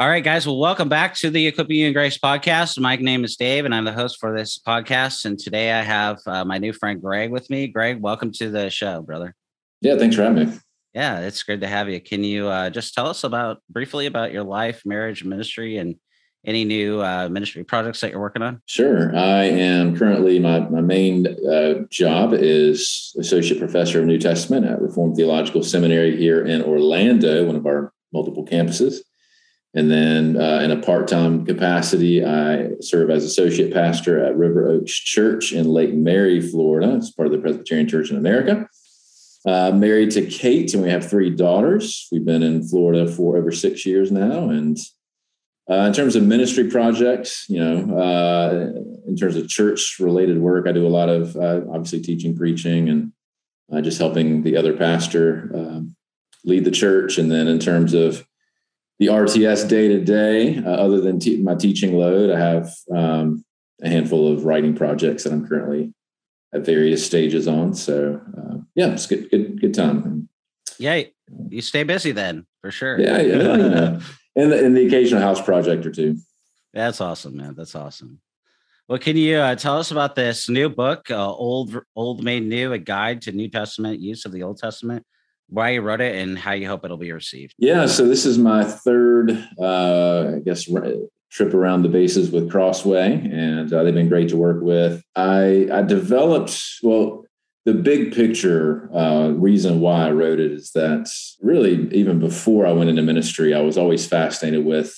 All right, guys. Well, welcome back to the Equipping You in Grace podcast. My name is Dave, and I'm the host for this podcast. And today I have uh, my new friend Greg with me. Greg, welcome to the show, brother. Yeah, thanks for having me. Yeah, it's good to have you. Can you uh, just tell us about briefly about your life, marriage, ministry, and any new uh, ministry projects that you're working on? Sure. I am currently my my main uh, job is associate professor of New Testament at Reformed Theological Seminary here in Orlando, one of our multiple campuses. And then uh, in a part time capacity, I serve as associate pastor at River Oaks Church in Lake Mary, Florida. It's part of the Presbyterian Church in America. Uh, married to Kate, and we have three daughters. We've been in Florida for over six years now. And uh, in terms of ministry projects, you know, uh, in terms of church related work, I do a lot of uh, obviously teaching, preaching, and uh, just helping the other pastor lead the church. And then in terms of the RTS day to day, other than te- my teaching load, I have um, a handful of writing projects that I'm currently at various stages on. So uh, yeah, it's good, good, good time. Yeah, you stay busy then for sure. Yeah, yeah, yeah. and the, and the occasional house project or two. That's awesome, man. That's awesome. Well, can you uh, tell us about this new book, uh, "Old Old Made New: A Guide to New Testament Use of the Old Testament"? Why you wrote it and how you hope it'll be received. Yeah, so this is my third, uh, I guess, trip around the bases with Crossway, and uh, they've been great to work with. I, I developed, well, the big picture uh, reason why I wrote it is that really, even before I went into ministry, I was always fascinated with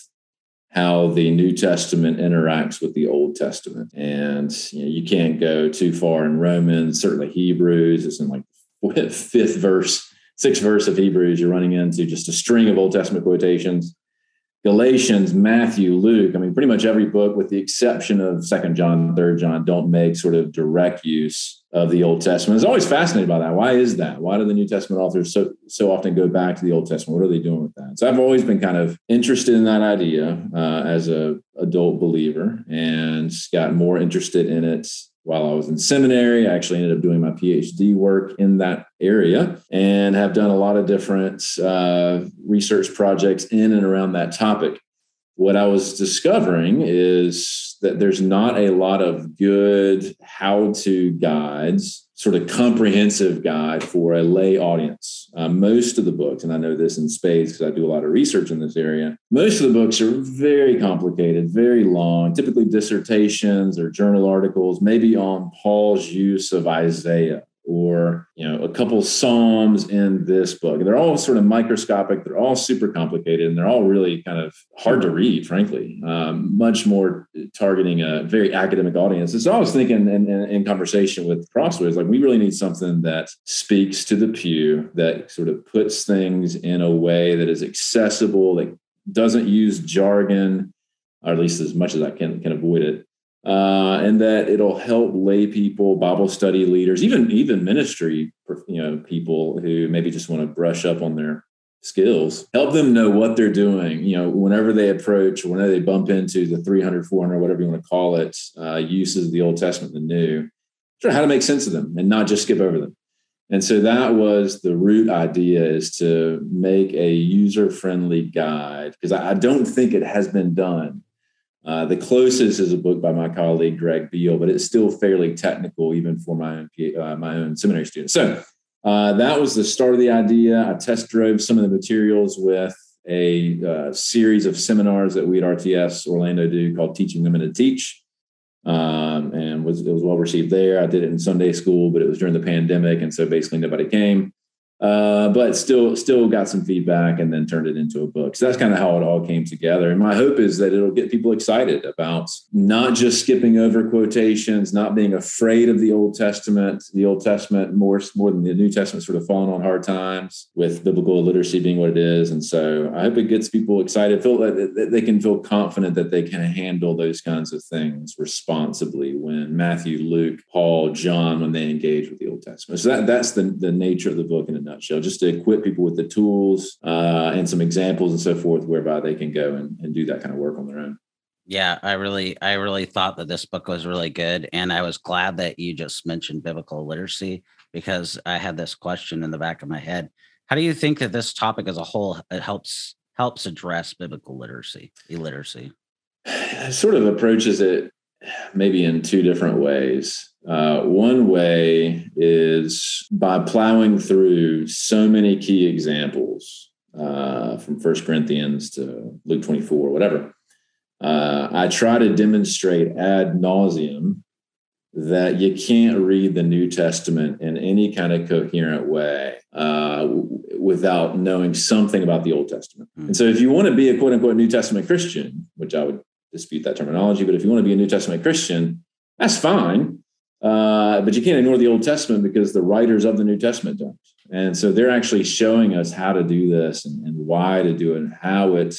how the New Testament interacts with the Old Testament. And you, know, you can't go too far in Romans, certainly Hebrews, it's in like fifth verse sixth verse of Hebrews, you're running into just a string of Old Testament quotations. Galatians, Matthew, Luke, I mean, pretty much every book, with the exception of Second John, Third John, don't make sort of direct use of the Old Testament. I was always fascinated by that. Why is that? Why do the New Testament authors so so often go back to the Old Testament? What are they doing with that? So I've always been kind of interested in that idea uh, as a adult believer, and got more interested in it while I was in seminary. I actually ended up doing my PhD work in that area and have done a lot of different uh, research projects in and around that topic. What I was discovering is that there's not a lot of good how to guides sort of comprehensive guide for a lay audience. Uh, most of the books, and I know this in spades because I do a lot of research in this area, most of the books are very complicated, very long, typically dissertations or journal articles, maybe on Paul's use of Isaiah or you know a couple psalms in this book. They're all sort of microscopic. They're all super complicated and they're all really kind of hard to read frankly. Um, much more targeting a very academic audience. And so i was thinking in, in, in conversation with crossways like we really need something that speaks to the pew that sort of puts things in a way that is accessible that doesn't use jargon or at least as much as i can can avoid it uh, and that it'll help lay people, Bible study leaders, even even ministry, you know, people who maybe just want to brush up on their skills, help them know what they're doing. You know, whenever they approach, whenever they bump into the 300, 400, whatever you want to call it, uh, uses of the Old Testament, the New, how to make sense of them and not just skip over them. And so that was the root idea is to make a user friendly guide because I don't think it has been done uh, the closest is a book by my colleague Greg Beale, but it's still fairly technical, even for my own uh, my own seminary students. So uh, that was the start of the idea. I test drove some of the materials with a uh, series of seminars that we at RTS Orlando do called Teaching Women to Teach, um, and was it was well received there. I did it in Sunday school, but it was during the pandemic, and so basically nobody came. Uh, but still still got some feedback and then turned it into a book. So that's kind of how it all came together. And my hope is that it'll get people excited about not just skipping over quotations, not being afraid of the Old Testament. The Old Testament more more than the New Testament sort of falling on hard times with biblical illiteracy being what it is. And so I hope it gets people excited, feel that they can feel confident that they can handle those kinds of things responsibly when Matthew, Luke, Paul, John, when they engage with the Old Testament. So that, that's the, the nature of the book in a nutshell, just to equip people with the tools uh, and some examples and so forth, whereby they can go and, and do that kind of work on their own. Yeah, I really, I really thought that this book was really good, and I was glad that you just mentioned biblical literacy because I had this question in the back of my head. How do you think that this topic as a whole it helps helps address biblical literacy, illiteracy? It sort of approaches it maybe in two different ways. Uh, one way is by plowing through so many key examples uh, from First Corinthians to Luke 24, whatever. Uh, I try to demonstrate ad nauseum that you can't read the New Testament in any kind of coherent way uh, without knowing something about the Old Testament. Mm-hmm. And so, if you want to be a quote unquote New Testament Christian, which I would dispute that terminology, but if you want to be a New Testament Christian, that's fine. Uh, but you can't ignore the Old Testament because the writers of the New Testament don't. And so they're actually showing us how to do this and, and why to do it and how it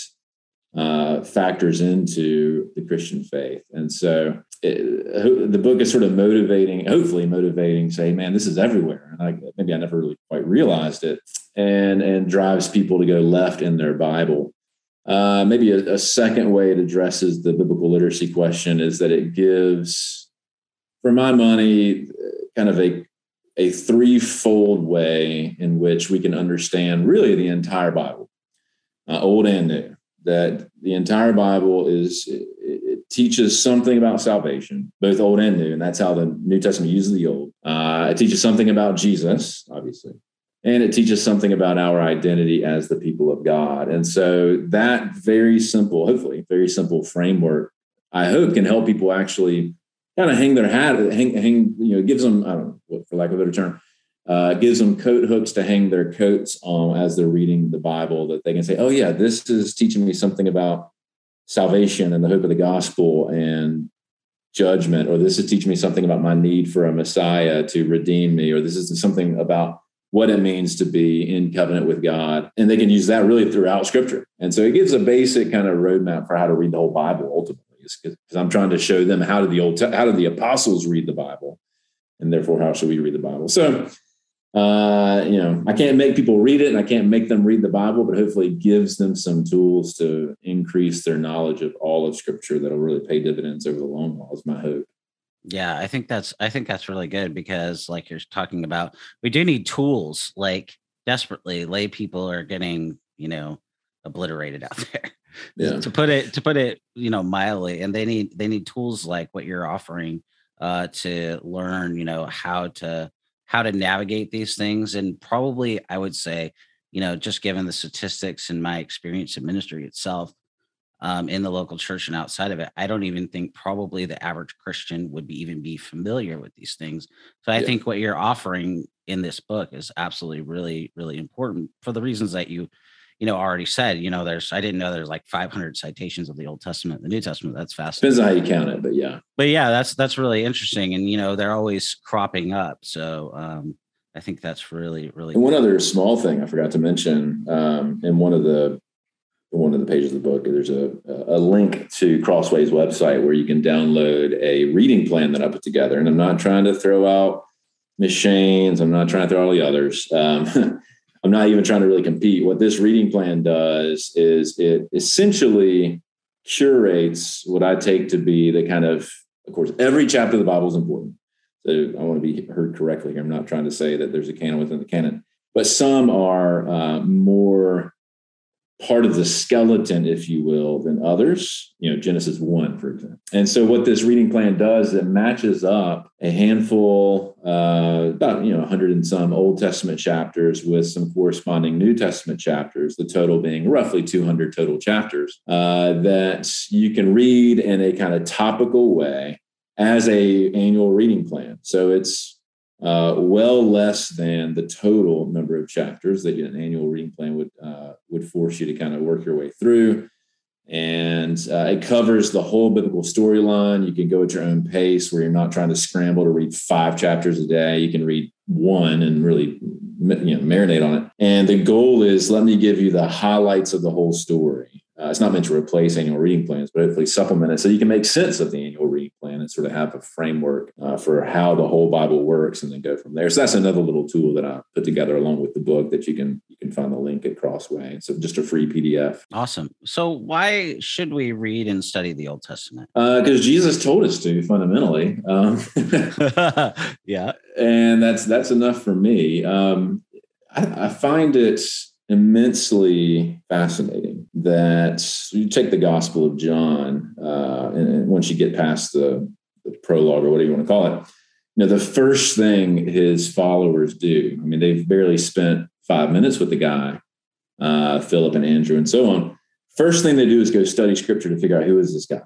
uh, factors into the Christian faith. And so it, the book is sort of motivating, hopefully motivating, say, man, this is everywhere. And I, maybe I never really quite realized it and, and drives people to go left in their Bible. Uh, maybe a, a second way it addresses the biblical literacy question is that it gives, for my money, kind of a a threefold way in which we can understand really the entire Bible, uh, Old and New. That the entire Bible is it, it, teaches something about salvation, both Old and New, and that's how the New Testament uses the Old. Uh, it teaches something about Jesus, obviously, and it teaches something about our identity as the people of God. And so that very simple, hopefully, very simple framework, I hope can help people actually kind of hang their hat, hang, hang, you know, gives them, I don't know, for lack of a better term, uh, gives them coat hooks to hang their coats on as they're reading the Bible that they can say, oh, yeah, this is teaching me something about salvation and the hope of the gospel and judgment, or this is teaching me something about my need for a Messiah to redeem me, or this is something about what it means to be in covenant with God. And they can use that really throughout scripture. And so it gives a basic kind of roadmap for how to read the whole Bible ultimately. Because I'm trying to show them how did the old how did the apostles read the Bible, and therefore how should we read the Bible? So, uh, you know, I can't make people read it, and I can't make them read the Bible, but hopefully it gives them some tools to increase their knowledge of all of Scripture that'll really pay dividends over the long haul. Is my hope. Yeah, I think that's I think that's really good because like you're talking about, we do need tools like desperately lay people are getting, you know, obliterated out there. Yeah. to put it to put it, you know, mildly. And they need they need tools like what you're offering uh to learn, you know, how to how to navigate these things. And probably I would say, you know, just given the statistics and my experience in ministry itself, um, in the local church and outside of it, I don't even think probably the average Christian would be even be familiar with these things. So I yeah. think what you're offering in this book is absolutely really, really important for the reasons that you, you know, already said. You know, there's I didn't know there's like 500 citations of the Old Testament, the New Testament. That's fascinating. Depends on how you count it, but yeah. But yeah, that's that's really interesting, and you know, they're always cropping up. So um, I think that's really, really. And one other small thing I forgot to mention um, in one of the one of the pages of the book, there's a, a link to Crossway's website where you can download a reading plan that I put together. And I'm not trying to throw out M'Cheyne's, I'm not trying to throw all the others. Um, I'm not even trying to really compete. What this reading plan does is it essentially curates what I take to be the kind of, of course, every chapter of the Bible is important. So I want to be heard correctly. Here. I'm not trying to say that there's a canon within the canon, but some are uh, more part of the skeleton, if you will, than others. You know, Genesis 1, for example. And so, what this reading plan does, it matches up a handful, uh, about, you know, 100 and some Old Testament chapters with some corresponding New Testament chapters, the total being roughly 200 total chapters uh, that you can read in a kind of topical way as a annual reading plan. So it's uh, well less than the total number of chapters that an annual reading plan would uh, would force you to kind of work your way through. And uh, it covers the whole biblical storyline. You can go at your own pace, where you're not trying to scramble to read five chapters a day. You can read one and really you know marinate on it. And the goal is let me give you the highlights of the whole story uh, it's not meant to replace annual reading plans, but hopefully supplement it so you can make sense of the annual and sort of have a framework uh, for how the whole Bible works, and then go from there. So that's another little tool that I put together along with the book that you can you can find the link at Crossway. So just a free PDF. Awesome. So why should we read and study the Old Testament? Because uh, Jesus told us to fundamentally. Um, yeah, and that's that's enough for me. Um, I, I find it immensely fascinating that you take the Gospel of John, uh, and once you get past the, the prologue or whatever you want to call it, you know, the first thing his followers do, I mean, they've barely spent five minutes with the guy, uh, Philip and Andrew and so on. First thing they do is go study scripture to figure out who is this guy.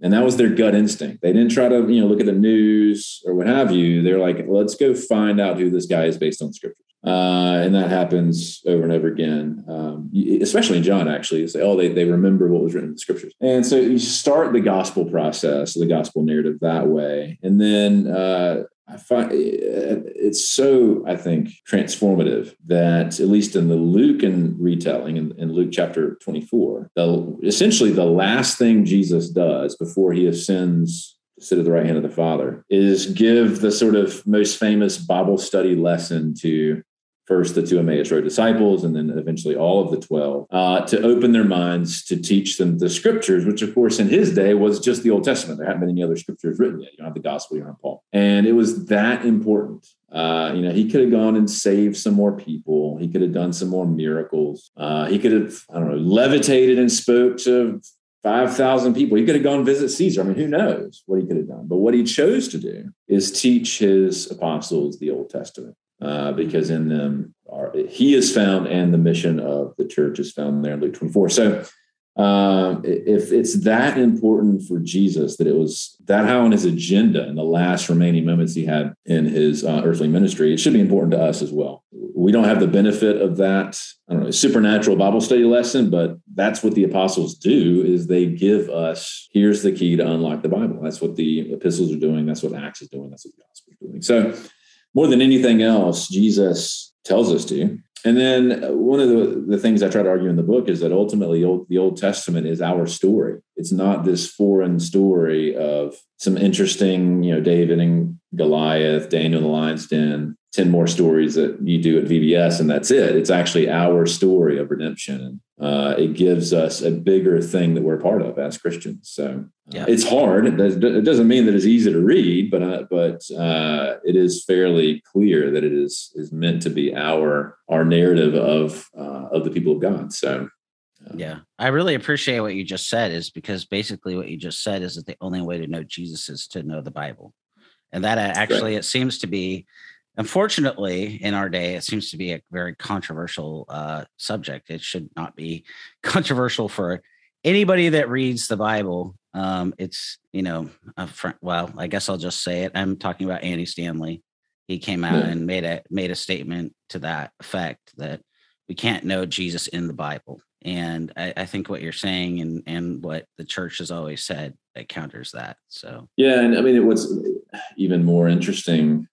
And that was their gut instinct. They didn't try to, you know, look at the news or what have you. They're like, let's go find out who this guy is based on scripture. Uh, and that happens over and over again, um, especially in John, actually. Say, oh, they, they remember what was written in the scriptures. And so you start the gospel process, the gospel narrative that way. And then uh, I find uh, it's so, I think, transformative that at least in the Lucan retelling in, in Luke chapter 24, the, essentially the last thing Jesus does before he ascends to sit at the right hand of the Father, is give the sort of most famous Bible study lesson to first the two Emmaus Road disciples, and then eventually all of the 12, uh, to open their minds to teach them the scriptures, which, of course, in his day was just the Old Testament. There hadn't been any other scriptures written yet. You don't have the gospel, you don't have Paul. And it was that important. Uh, you know, he could have gone and saved some more people. He could have done some more miracles. Uh, he could have, I don't know, levitated and spoke to 5,000 people. He could have gone visit Caesar. I mean, who knows what he could have done? But what he chose to do is teach his apostles the Old Testament uh, because in them are, he is found and the mission of the church is found there in Luke 24. So um, if it's that important for Jesus that it was that high on his agenda in the last remaining moments he had in his uh, earthly ministry, it should be important to us as well. We don't have the benefit of that, I don't know, supernatural Bible study lesson, but that's what the apostles do is they give us, here's the key to unlock the Bible. That's what the epistles are doing. That's what Acts is doing. That's what the gospel is doing. So more than anything else, Jesus tells us to. And then one of the, the things I try to argue in the book is that ultimately old, the Old Testament is our story. It's not this foreign story of some interesting, you know, David and Goliath, Daniel and the lion's den, 10 more stories that you do at VBS, and that's it. It's actually our story of redemption. Uh, it gives us a bigger thing that we're part of as Christians. So uh, yeah. it's hard. It doesn't mean that it's easy to read, but uh, but uh, it is fairly clear that it is is meant to be our our narrative of uh, of the people of God. So yeah, I really appreciate what you just said. Is because basically what you just said is that the only way to know Jesus is to know the Bible, and that actually right. it seems to be unfortunately in our day it seems to be a very controversial uh, subject. It should not be controversial for anybody that reads the bible. Um, it's you know fr- well i guess i'll just say it. I'm talking about Andy Stanley. He came out yeah. and made a made a statement to that effect that we can't know jesus in the bible. And I, I think what you're saying and and what the church has always said it counters that. So yeah and i mean it was even more interesting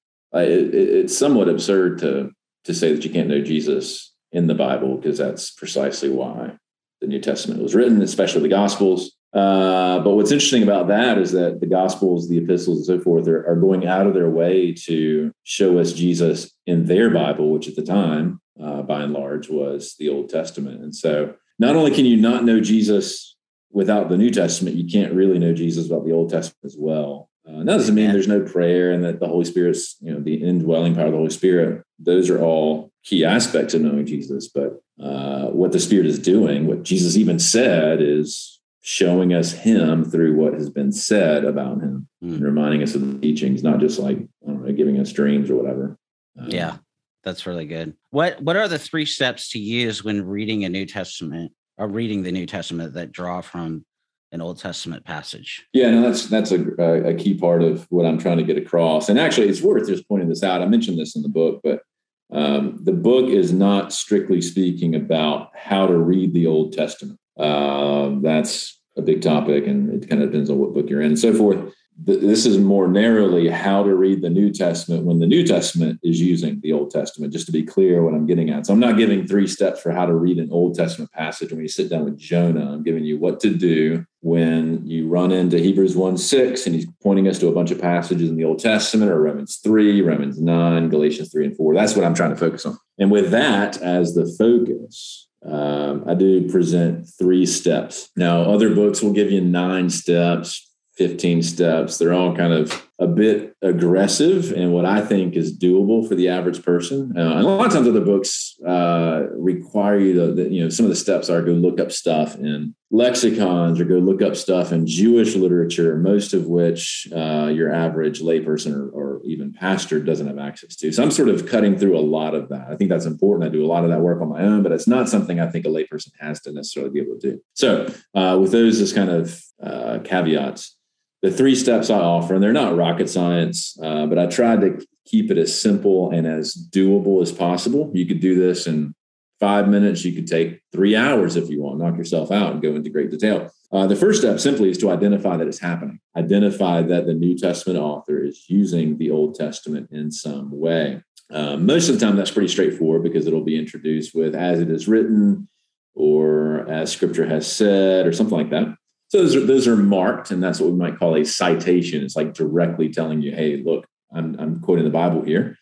it, it's somewhat absurd to to say that you can't know Jesus in the Bible because that's precisely why the New Testament was written, especially the Gospels. Uh, but what's interesting about that is that the Gospels, the epistles, and so forth are, are, going out of their way to show us Jesus in their Bible, which at the time, uh, by and large, was the Old Testament. And so not only can you not know Jesus without the New Testament, you can't really know Jesus without the Old Testament as well. Uh, that doesn't mean there's no prayer and that the Holy Spirit's, you know, the indwelling power of the Holy Spirit. Those are all key aspects of knowing Jesus. But uh, what the Spirit is doing, what Jesus even said, is showing us Him through what has been said about Him, mm. and reminding us of the teachings, not just like I don't know, giving us dreams or whatever. Um, yeah, that's really good. What What are the three steps to use when reading a New Testament or reading the New Testament that draw from an Old Testament passage. Yeah, no, that's that's a, a key part of what I'm trying to get across. And actually, it's worth just pointing this out. I mentioned this in the book, but um, the book is not strictly speaking about how to read the Old Testament. Uh, that's a big topic, and it kind of depends on what book you're in and so forth this is more narrowly how to read the New Testament when the New Testament is using the Old Testament, just to be clear what I'm getting at. So I'm not giving three steps for how to read an Old Testament passage when you sit down with Jonah. I'm giving you what to do when you run into Hebrews 1 6 and he's pointing us to a bunch of passages in the Old Testament or Romans 3, Romans 9, Galatians 3 and 4. That's what I'm trying to focus on. And with that as the focus, um, I do present three steps. Now, other books will give you nine steps, 15 steps. They're all kind of a bit aggressive and what I think is doable for the average person. Uh, and a lot of times other books uh, require you to, you know, some of the steps are go look up stuff in lexicons or go look up stuff in Jewish literature, most of which uh, your average layperson or, or even pastor doesn't have access to. So I'm sort of cutting through a lot of that. I think that's important. I do a lot of that work on my own, but it's not something I think a layperson has to necessarily be able to do. So uh, with those as kind of uh, caveats, the three steps I offer, and they're not rocket science, uh, but I tried to keep it as simple and as doable as possible. You could do this in five minutes. You could take three hours if you want, knock yourself out and go into great detail. Uh, the first step simply is to identify that it's happening. Identify that the New Testament author is using the Old Testament in some way. Uh, most of the time, that's pretty straightforward because it'll be introduced with as it is written or as scripture has said or something like that. So those are those are marked, and that's what we might call a citation. It's like directly telling you, "Hey, look, I'm, I'm quoting the Bible here."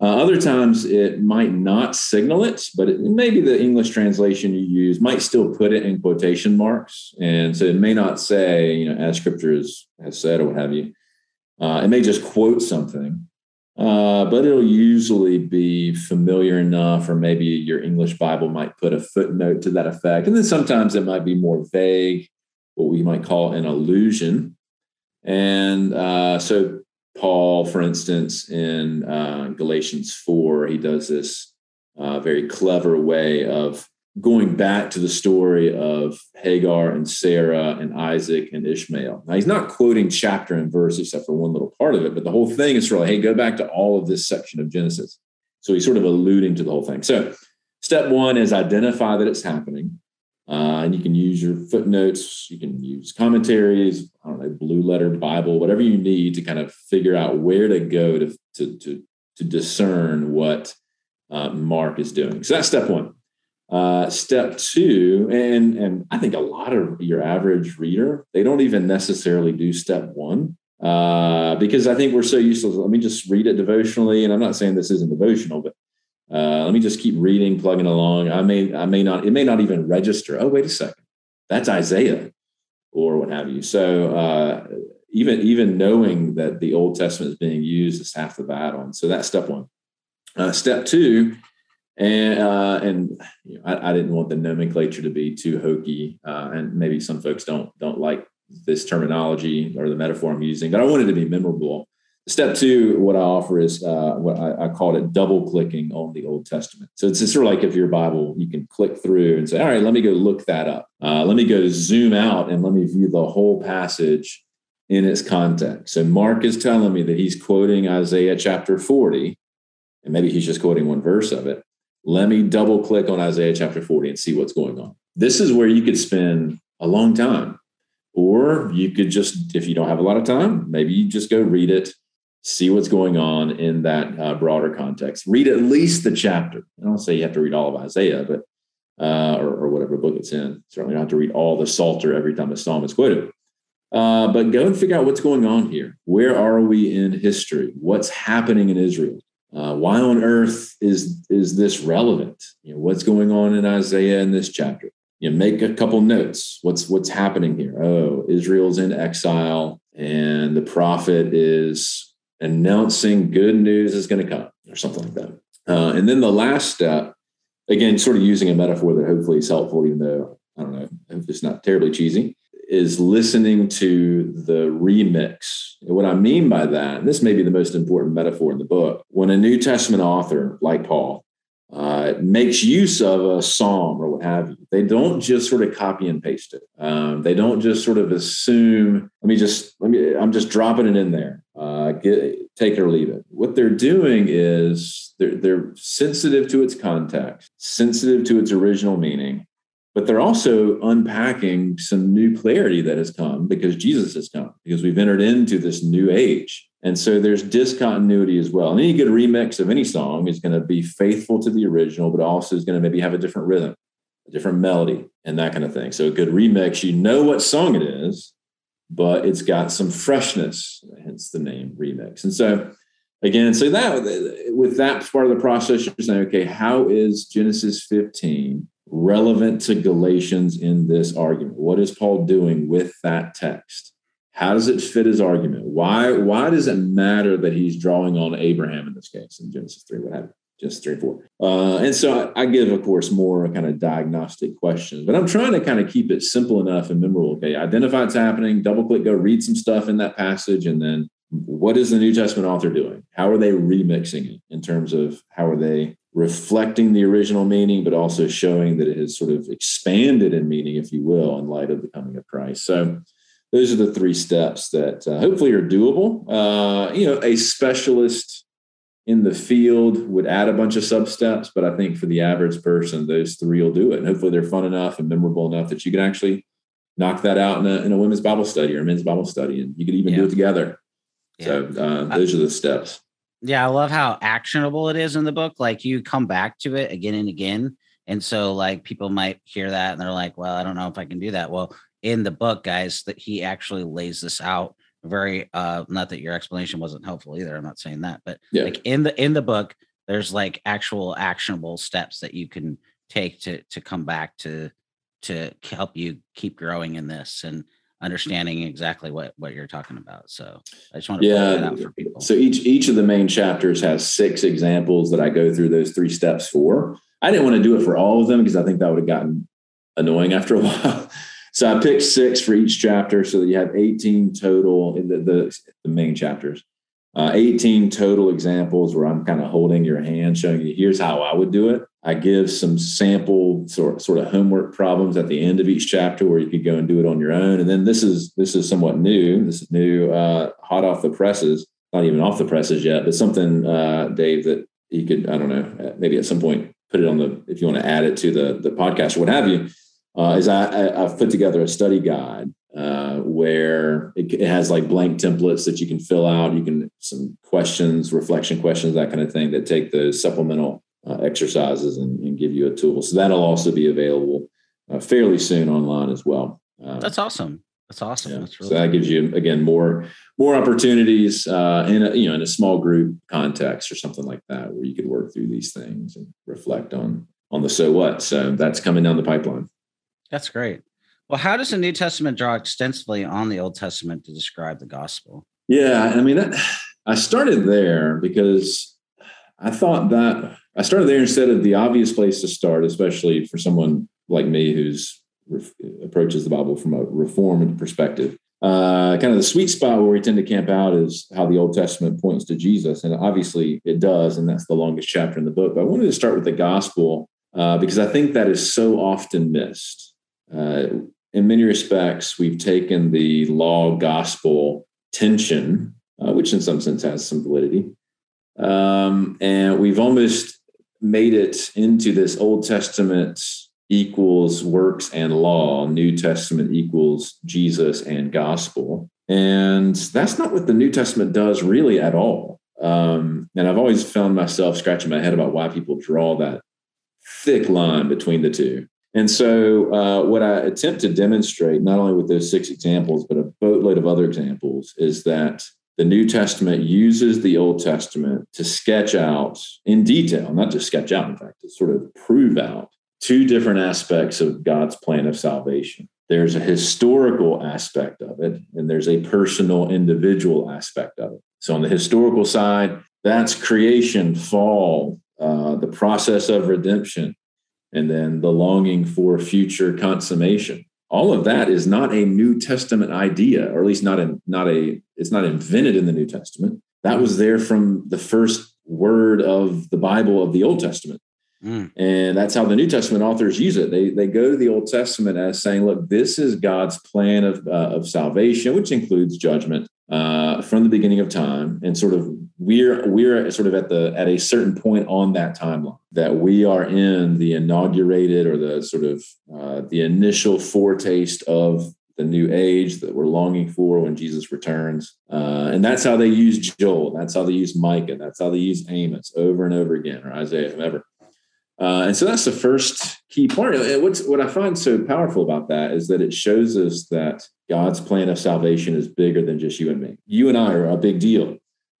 Uh, other times it might not signal it, but it, maybe the English translation you use might still put it in quotation marks, and so it may not say, you know, as Scripture has, has said or what have you. Uh, it may just quote something, uh, but it'll usually be familiar enough, or maybe your English Bible might put a footnote to that effect, and then sometimes it might be more vague what we might call an allusion. And uh, so, Paul, for instance, in uh, Galatians 4, he does this uh, very clever way of going back to the story of Hagar and Sarah and Isaac and Ishmael. Now, he's not quoting chapter and verse except for one little part of it, but the whole thing is of, hey, go back to all of this section of Genesis. So he's sort of alluding to the whole thing. So, step one is identify that it's happening. Uh, and you can use your footnotes, you can use commentaries, I don't know, blue letter Bible, whatever you need to kind of figure out where to go to, to, to, to discern what uh, Mark is doing. So that's step one. Uh, step two, and, and I think a lot of your average reader, they don't even necessarily do step one uh, because I think we're so used to, let me just read it devotionally. And I'm not saying this isn't devotional, but uh, let me just keep reading, plugging along. I may, I may not, it may not even register. Oh, wait a second, that's Isaiah, or what have you. So uh, even even knowing that the Old Testament is being used is half the battle. And so that's step one. Uh, step two, and uh, and you know, I, I, didn't want the nomenclature to be too hokey, uh, and maybe some folks don't don't like this terminology or the metaphor I'm using, but I wanted to be memorable. Step two, what I offer is uh, what I, I called it double clicking on the Old Testament. So it's sort of like if your Bible, you can click through and say, all right, let me go look that up. Uh, let me go zoom out and let me view the whole passage in its context. So Mark is telling me that he's quoting Isaiah chapter 40, and maybe he's just quoting one verse of it. Let me double click on Isaiah chapter 40 and see what's going on. This is where you could spend a long time. Or you could just, if you don't have a lot of time, maybe you just go read it see what's going on in that uh, broader context. Read at least the chapter. I don't say you have to read all of Isaiah, but uh, or, or, whatever book it's in. Certainly don't have to read all the Psalter every time a psalm is quoted. Uh, but go and figure out what's going on here. Where are we in history? What's happening in Israel? Uh, why on earth is is this relevant? You know, what's going on in Isaiah in this chapter? You know, make a couple notes. What's what's happening here? Oh, Israel's in exile, and the prophet is announcing good news is going to come or something like that. Uh, and then the last step, again, sort of using a metaphor that hopefully is helpful, even though I don't know if it's not terribly cheesy, is listening to the remix. And what I mean by that, and this may be the most important metaphor in the book, when a New Testament author like Paul uh, makes use of a psalm or what have you. They don't just sort of copy and paste it. Um, they don't just sort of assume. Let me just let me. I'm just dropping it in there. Uh, get take it or leave it. What they're doing is they're they're sensitive to its context, sensitive to its original meaning, but they're also unpacking some new clarity that has come because Jesus has come because we've entered into this new age and so there's discontinuity as well. And any good remix of any song is going to be faithful to the original, but also is going to maybe have a different rhythm, a different melody, and that kind of thing. So a good remix, you know what song it is, but it's got some freshness, hence the name remix. And so again, so that with that part of the process, you're saying, okay, how is Genesis 15 relevant to Galatians in this argument? What is Paul doing with that text? How does it fit his argument? Why, why does it matter that he's drawing on Abraham in this case in Genesis 3? What happened? Genesis 3 or 4. Uh, and so I, I, give, of course, more kind of diagnostic questions, but I'm trying to kind of keep it simple enough and memorable. Okay, identify what's happening, double click, go read some stuff in that passage, and then what is the New Testament author doing? How are they remixing it in terms of how are they reflecting the original meaning, but also showing that it has sort of expanded in meaning, if you will, in light of the coming of Christ? So those are the three steps that uh, hopefully are doable. Uh, you know, a specialist in the field would add a bunch of sub steps, but I think for the average person, those three will do it. And hopefully they're fun enough and memorable enough that you can actually knock that out in a, in a women's Bible study or a men's Bible study, and you could even yeah. do it together. Yeah. So uh, those are the steps. Yeah, I love how actionable it is in the book. Like you come back to it again and again. And so like people might hear that and they're like, well, I don't know if I can do that. Well, in the book, guys, that he actually lays this out very uh not that your explanation wasn't helpful either. I'm not saying that, but yeah. like in the in the book, there's like actual actionable steps that you can take to to come back to to help you keep growing in this and understanding exactly what what you're talking about. So I just want to yeah, that out for people. So each each of the main chapters has six examples that I go through those three steps for. I didn't want to do it for all of them because I think that would have gotten annoying after a while. So I picked six for each chapter so that you have 18 total in the, the, the main chapters. Uh, 18 total examples where I'm kind of holding your hand, showing you here's how I would do it. I give some sample sort, sort of homework problems at the end of each chapter where you could go and do it on your own. And then this is this is somewhat new. This is new, uh, hot off the presses, not even off the presses yet, but something, uh, Dave, that you could, I don't know, maybe at some point put it on the if you want to add it to the the podcast or what have you uh, is I, have put together a study guide uh, where it, it, has like blank templates that you can fill out. You can some questions, reflection questions, that kind of thing that take the supplemental uh, exercises and, and, give you a tool. So that'll also be available uh, fairly soon online as well. Uh, That's awesome. That's awesome. Yeah. That's really so that gives you again more more opportunities uh, in a you know in a small group context or something like that where you could work through these things and reflect on on the so what. So that's coming down the pipeline. That's great. Well, how does the New Testament draw extensively on the Old Testament to describe the gospel? Yeah, I mean, I started there because I thought that I started there instead of the obvious place to start, especially for someone like me who's approaches the Bible from a reformed perspective. Uh, kind of the sweet spot where we tend to camp out is how the Old Testament points to Jesus, and obviously it does, and that's the longest chapter in the book. But I wanted to start with the gospel uh, because I think that is so often missed. Uh, in many respects, we've taken the law gospel tension, uh, which in some sense has some validity, um, and we've almost made it into this Old Testament equals works and law, New Testament equals Jesus and gospel. And that's not what the New Testament does really at all. Um, and I've always found myself scratching my head about why people draw that thick line between the two. And so, uh, what I attempt to demonstrate, not only with those six examples, but a boatload of other examples, is that the New Testament uses the Old Testament to sketch out in detail, not just sketch out, in fact, to sort of prove out two different aspects of God's plan of salvation. There's a historical aspect of it, and there's a personal, individual aspect of it. So, on the historical side, that's creation, fall, uh, the process of redemption, and then the longing for future consummation. All of that is not a New Testament idea, or at least not a not a it's not invented in the New Testament. That was there from the first word of the Bible of the Old Testament. Mm. And that's how the New Testament authors use it. They, they go to the Old Testament as saying, look, this is God's plan of, uh, of salvation, which includes judgment uh, from the beginning of time. And sort of we're, we're sort of at the, at a certain point on that timeline that we are in the inaugurated or the sort of uh, the initial foretaste of the new age that we're longing for when Jesus returns. Uh, and that's how they use Joel. That's how they use Micah. That's how they use Amos over and over again, or Isaiah, whoever. Uh, and so that's the first key part. And what's, what I find so powerful about that is that it shows us that God's plan of salvation is bigger than just you and me. You and I are a big deal.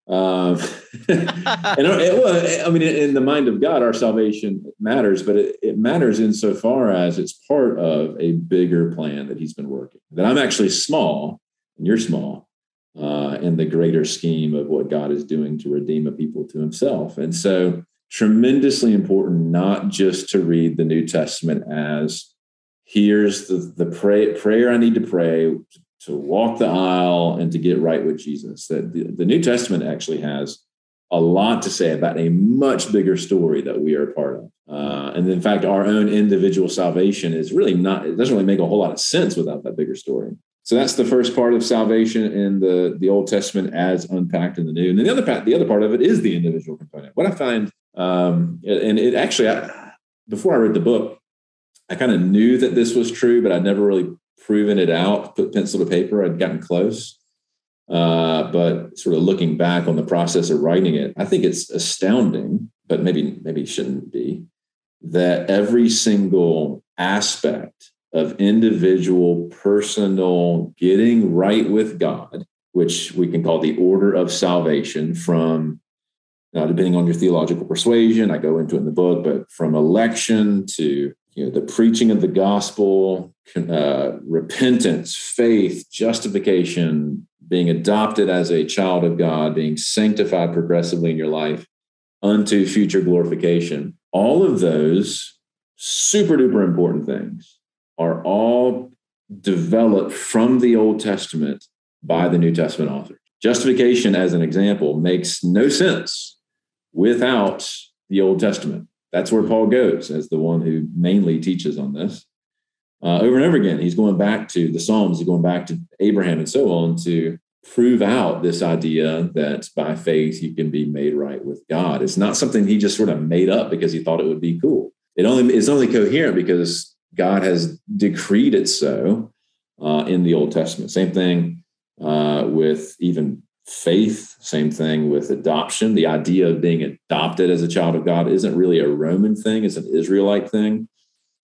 Um, and it, well, I mean, in the mind of God, our salvation matters, but it, it matters insofar as it's part of a bigger plan that He's been working. That I'm actually small and you're small uh, in the greater scheme of what God is doing to redeem a people to Himself. And so, tremendously important not just to read the New Testament as here's the the pray, prayer I need to pray to walk the aisle and to get right with Jesus. That the, the, New Testament actually has a lot to say about a much bigger story that we are part of. Uh, and in fact, our own individual salvation is really not, it doesn't really make a whole lot of sense without that bigger story. So that's the first part of salvation in the, the Old Testament as unpacked in the New. And then the other part, the other part of it is the individual component. What I find, um, and it actually, I, before I read the book, I kind of knew that this was true, but I never really proven it out, put pencil to paper. I'd gotten close. Uh, but sort of looking back on the process of writing it, I think it's astounding, but maybe maybe shouldn't be, that every single aspect of individual personal getting right with God, which we can call the order of salvation from now, depending on your theological persuasion, I go into it in the book, but from election to you know, the preaching of the gospel, uh, repentance, faith, justification, being adopted as a child of God, being sanctified progressively in your life unto future glorification. All of those super duper important things are all developed from the Old Testament by the New Testament authors. Justification, as an example, makes no sense without the Old Testament. That's where Paul goes as the one who mainly teaches on this. Uh, over and over again, he's going back to the Psalms, he's going back to Abraham and so on to prove out this idea that by faith you can be made right with God. It's not something he just sort of made up because he thought it would be cool. It only is only coherent because God has decreed it so uh, in the Old Testament. Same thing uh, with even faith, same thing with adoption. The idea of being adopted as a child of God isn't really a Roman thing, it's an Israelite thing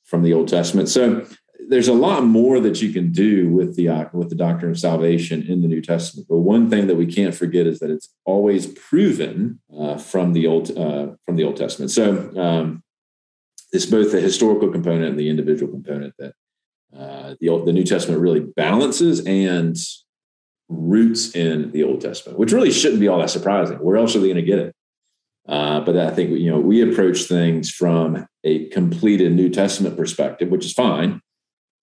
from the Old Testament. So there's a lot more that you can do with the uh, with the doctrine of salvation in the New Testament. But one thing that we can't forget is that it's always proven uh, from the old uh, from the Old Testament. So um, it's both the historical component and the individual component that uh, the the New Testament really balances and roots in the Old Testament, which really shouldn't be all that surprising. Where else are they going to get it? Uh, but I think you know we approach things from a completed New Testament perspective, which is fine.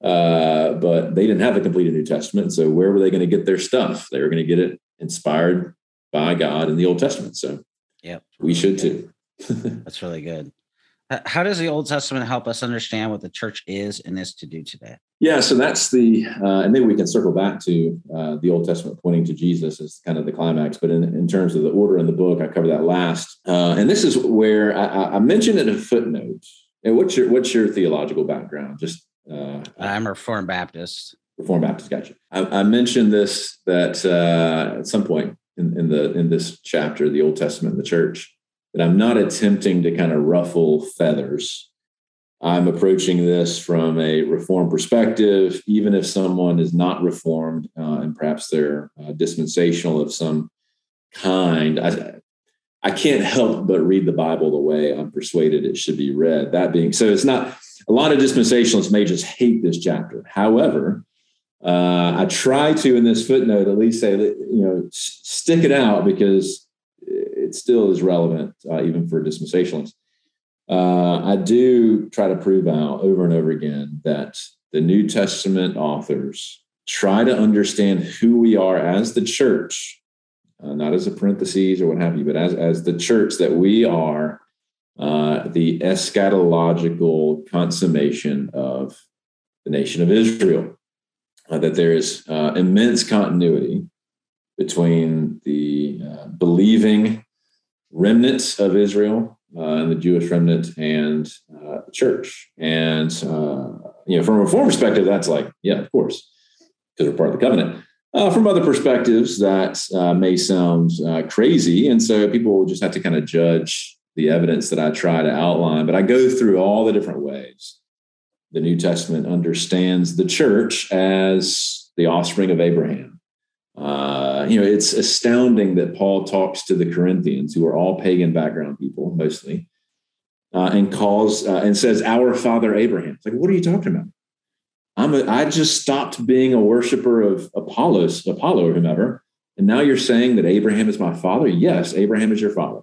Uh, but they didn't have a completed New Testament, so where were they going to get their stuff? They were going to get it inspired by God in the Old Testament. So, yeah, we should too. That's really good. How does the Old Testament help us understand what the church is and is to do today? Yeah, so that's the, uh, and maybe we can circle back to uh, the Old Testament pointing to Jesus as kind of the climax. But in, in terms of the order in the book, I cover that last. Uh, and this is where I, I, mentioned in a footnote. And what's your what's your theological background? Just uh, I'm a Reformed Baptist. Reformed Baptist, gotcha. I, I mentioned this that uh, at some point in, in the in this chapter, the Old Testament, the church that I'm not attempting to kind of ruffle feathers. I'm approaching this from a reform perspective, even if someone is not reformed uh, and perhaps they're uh, dispensational of some kind. I, I can't help but read the Bible the way I'm persuaded it should be read. That being so, it's not a lot of dispensationalists may just hate this chapter. However, uh, I try to in this footnote at least say you know stick it out because it still is relevant, uh, even for dispensationalists. Uh, I do try to prove out over and over again that the New Testament authors try to understand who we are as the church, uh, not as a parenthesis or what have you, but as, as the church that we are uh, the eschatological consummation of the nation of Israel. Uh, that there is uh, immense continuity between the uh, believing remnants of Israel uh, and the Jewish remnant and uh, the church. And, you know, from a reform perspective, that's like, yeah, of course, because we're part of the covenant. Uh, from other perspectives, that uh, may sound uh, crazy. And so people will just have to kind of judge the evidence that I try to outline. But I go through all the different ways the New Testament understands the church as the offspring of Abraham. Uh, you know, it's astounding that Paul talks to the Corinthians, who are all pagan background people, mostly, uh, and calls uh, and says, Our father Abraham. It's like, what are you talking about? I'm a, I just stopped being a worshiper of Apollos, Apollo or whomever. And now you're saying that Abraham is my father? Yes, Abraham is your father,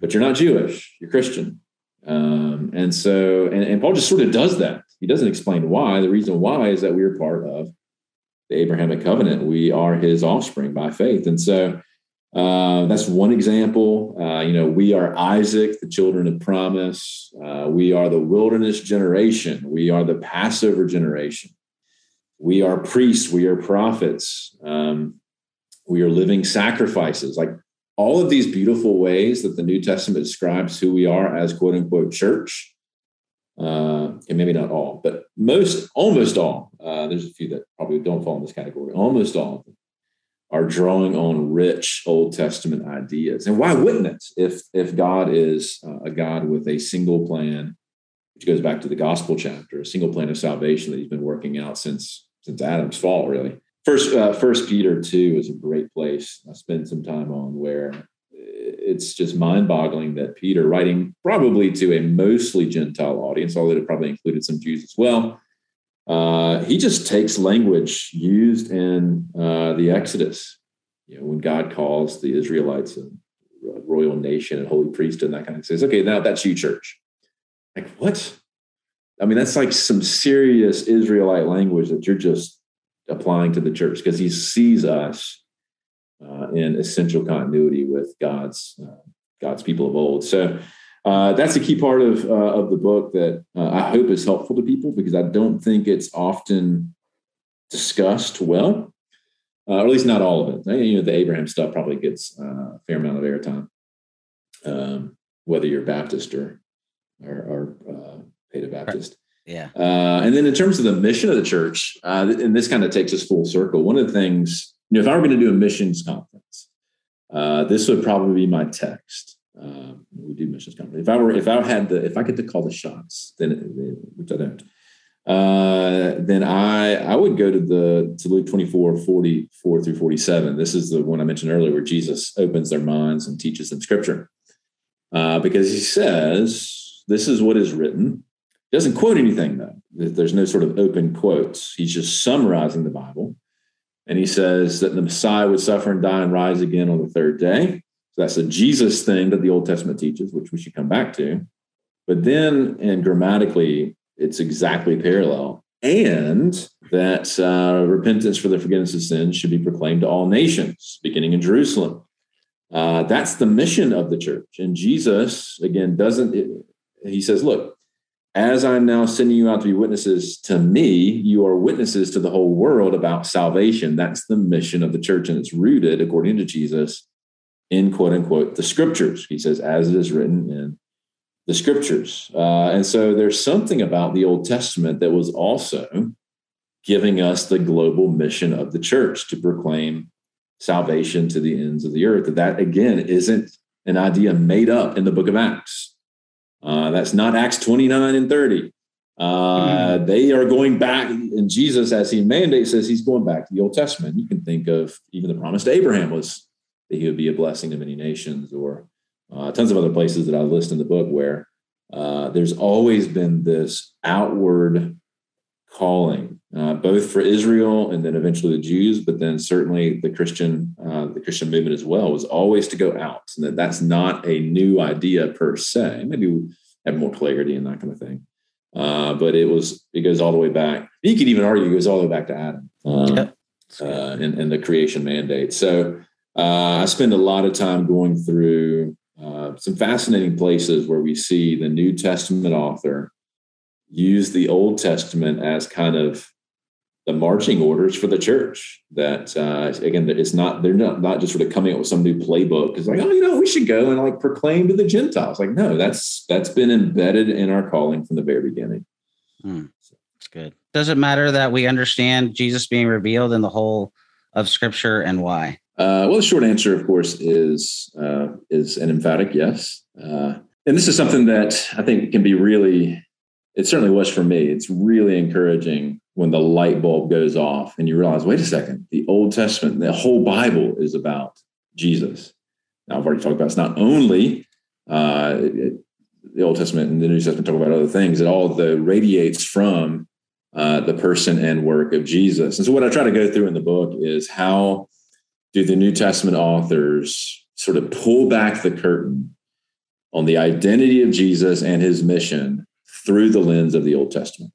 but you're not Jewish, you're Christian. Um, and so, and, and Paul just sort of does that. He doesn't explain why. The reason why is that we are part of the Abrahamic covenant. We are his offspring by faith. And so uh, that's one example. Uh, you know, we are Isaac, the children of promise. Uh, we are the wilderness generation. We are the Passover generation. We are priests. We are prophets. Um, we are living sacrifices. Like all of these beautiful ways that the New Testament describes who we are as quote unquote church. Uh, and maybe not all, but most, almost all. Uh, there's a few that probably don't fall in this category. Almost all are drawing on rich Old Testament ideas. And why wouldn't it? If if God is uh, a God with a single plan, which goes back to the gospel chapter, a single plan of salvation that He's been working out since since Adam's fall, really. First, uh, First Peter two is a great place. I spend some time on where it's just mind-boggling that Peter, writing probably to a mostly Gentile audience, although it probably included some Jews as well, uh, he just takes language used in uh, the Exodus. You know, when God calls the Israelites a royal nation and holy priesthood and that kind of says, okay, now that's you, church. Like, what? I mean, that's like some serious Israelite language that you're just applying to the church because he sees us uh, in essential continuity with God's uh, God's people of old. So uh, that's a key part of uh, of the book that uh, I hope is helpful to people because I don't think it's often discussed well, uh, or at least not all of it. You know, the Abraham stuff probably gets uh, a fair amount of airtime, um, whether you're Baptist or or, or paedobaptist. Yeah. and then in terms of the mission of the church, and this kind of takes us full circle. One of the things, you know, if I were going to do a missions conference, this would probably be my text. Um, we do missions conference. If I were, if I had the, if I get to call the shots, then which I don't, uh, then I I would go to the to Luke 24, 44 through 47. This is the one I mentioned earlier where Jesus opens their minds and teaches them scripture. Uh, because he says, This is what is written. He doesn't quote anything though. There's no sort of open quotes. He's just summarizing the Bible. And he says that the Messiah would suffer and die and rise again on the third day so that's a Jesus thing that the Old Testament teaches, which we should come back to. But then, and grammatically, it's exactly parallel. And that uh, repentance for the forgiveness of sins should be proclaimed to all nations, beginning in Jerusalem. Uh, that's the mission of the church. And Jesus, again, doesn't, it, he says, look, as I'm now sending you out to be witnesses to me, you are witnesses to the whole world about salvation. That's the mission of the church. And it's rooted, according to Jesus, in quote unquote the scriptures. He says, as it is written in the scriptures. Uh, and so there's something about the Old Testament that was also giving us the global mission of the church to proclaim salvation to the ends of the earth. That, that again isn't an idea made up in the book of Acts. Uh, that's not Acts 29 and 30. Uh, mm-hmm. They are going back, and Jesus, as he mandates, says he's going back to the Old Testament. You can think of even the promise to Abraham was that he would be a blessing to many nations, or uh, tons of other places that I list in the book where uh, there's always been this outward calling, uh, both for Israel and then eventually the Jews, but then certainly the Christian uh, the Christian movement as well was always to go out, and that that's not a new idea per se. Maybe we have more clarity and that kind of thing. Uh, but it was it goes all the way back. You could even argue it goes all the way back to Adam um, yep. Uh, and, and the creation mandate. So uh, I spend a lot of time going through uh, some fascinating places where we see the New Testament author use the Old Testament as kind of the marching orders for the church. That uh, again, it's not they're not not just sort of coming up with some new playbook. It's like, oh, you know, we should go and like proclaim to the Gentiles. Like, no, that's that's been embedded in our calling from the very beginning. Hmm. That's good. Does it matter that we understand Jesus being revealed in the whole of Scripture and why? Uh, well, the short answer, of course, is uh, is an emphatic yes. Uh, and this is something that I think can be really. It certainly was for me. It's really encouraging when the light bulb goes off and you realize, wait a second, the Old Testament, the whole Bible is about Jesus. Now, I've already talked about it's not only uh, it, the Old Testament and the New Testament talk about other things. It all the radiates from uh, the person and work of Jesus. And so, what I try to go through in the book is how do the New Testament authors sort of pull back the curtain on the identity of Jesus and his mission through the lens of the Old Testament.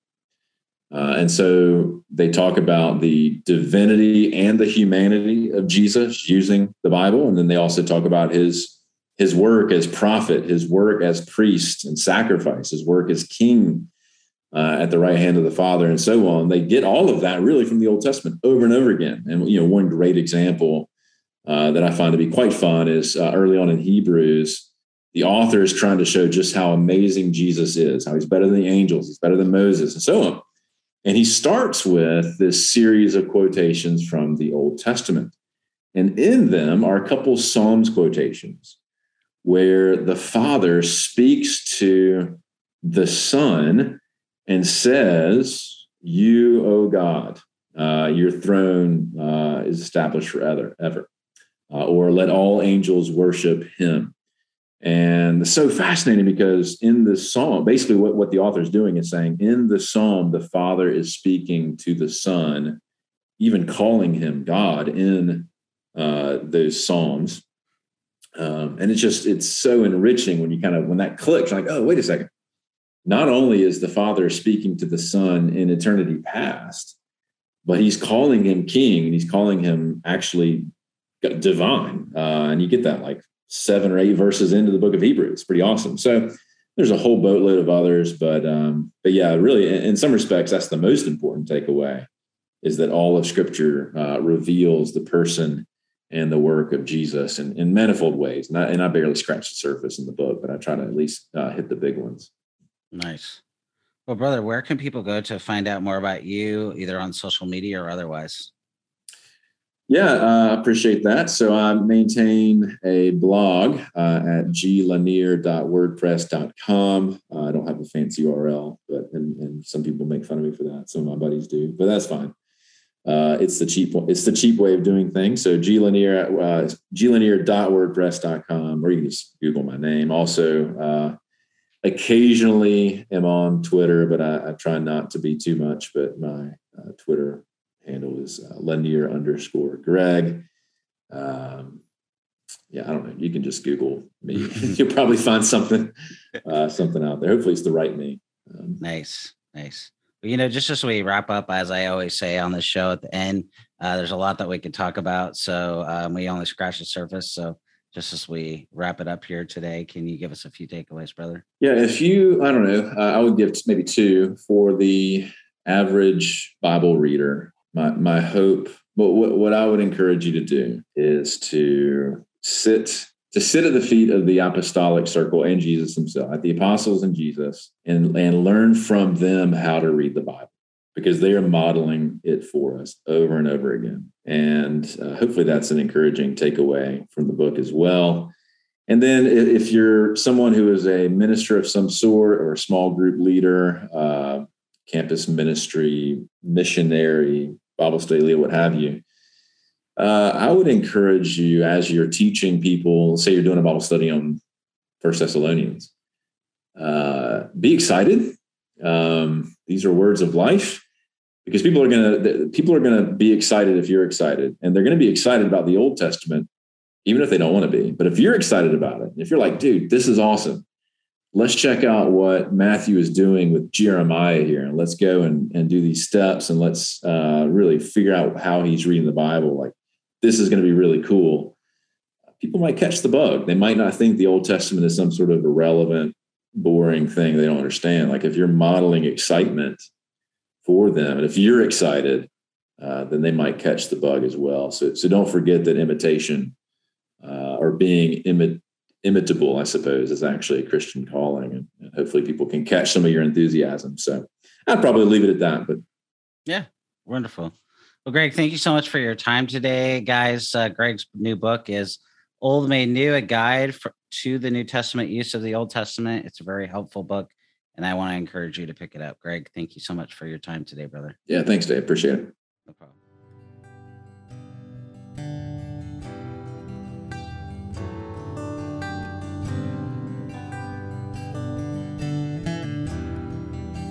Uh, and so they talk about the divinity and the humanity of Jesus using the Bible. And then they also talk about his, his work as prophet, his work as priest and sacrifice, his work as king uh, at the right hand of the Father, and so on. They get all of that really from the Old Testament over and over again. And you know, one great example uh, that I find to be quite fun is uh, early on in Hebrews the author is trying to show just how amazing Jesus is, how he's better than the angels, he's better than Moses, and so on. And he starts with this series of quotations from the Old Testament. And in them are a couple Psalms quotations where the Father speaks to the Son and says, You, O God, uh, your throne uh, is established forever, ever. Uh, or let all angels worship him. And so fascinating because in the psalm, basically what, what the author is doing is saying in the psalm, the father is speaking to the son, even calling him God in uh, those psalms. Um, and it's just, it's so enriching when you kind of, when that clicks, like, oh, wait a second. Not only is the father speaking to the son in eternity past, but he's calling him king and he's calling him actually divine. Uh, and you get that like seven or eight verses into the book of Hebrews. It's pretty awesome. So there's a whole boatload of others, but um, but yeah, really, in, in some respects, that's the most important takeaway is that all of Scripture uh, reveals the person and the work of Jesus in, in manifold ways. And I, and I barely scratched the surface in the book, but I try to at least uh, hit the big ones. Nice. Well, brother, where can people go to find out more about you, either on social media or otherwise? Yeah, I uh, appreciate that. So I maintain a blog uh, at glanier.wordpress.com. Uh, I don't have a fancy URL, but and, and, some people make fun of me for that. Some of my buddies do, but that's fine. Uh, it's the cheap it's the cheap way of doing things. So glanier uh, glanier.wordpress.com, or you can just Google my name. Also, uh, occasionally am on Twitter, but I, I, try not to be too much. But my uh, Twitter handle is uh, Lanier underscore Greg. Um, yeah, I don't know. You can just Google me. You'll probably find something, uh, something out there. Hopefully, it's the right me. Um, nice, nice. Well, you know, just as we wrap up, as I always say on the show at the end, uh, there's a lot that we could talk about. So um, we only scratched the surface. So just as we wrap it up here today, can you give us a few takeaways, brother? Yeah, if you, I don't know, uh, I would give maybe two for the average Bible reader my my hope but what, what i would encourage you to do is to sit to sit at the feet of the apostolic circle and jesus himself at the apostles and jesus and and learn from them how to read the bible because they are modeling it for us over and over again. And uh, hopefully that's an encouraging takeaway from the book as well. And then if you're someone who is a minister of some sort or a small group leader uh, campus ministry, missionary, Bible study leader, what have you. Uh, I would encourage you as you're teaching people, say you're doing a Bible study on First Thessalonians, uh, be excited. Um, these are words of life because people are gonna people are gonna be excited if you're excited, and they're gonna be excited about the Old Testament, even if they don't want to be. But if you're excited about it, if you're like, dude, this is awesome, let's check out what Matthew is doing with Jeremiah here, and let's go and, and do these steps, and let's uh, really figure out how he's reading the Bible. Like this is going to be really cool. people might catch the bug. They might not think the Old Testament is some sort of irrelevant, boring thing they don't understand. Like if you're modeling excitement for them, and if you're excited, uh, then they might catch the bug as well. So, so don't forget that imitation uh, or being imi- imitable, I suppose, is actually a Christian calling, and, hopefully people can catch some of your enthusiasm. So I'd probably leave it at that. But yeah, wonderful. Well, Greg, thank you so much for your time today, guys. Uh, Greg's new book is Old Made New, a guide for, to the New Testament use of the Old Testament. It's a very helpful book, and I want to encourage you to pick it up. Greg, thank you so much for your time today, brother. Yeah, thanks, Dave. Appreciate it. No problem.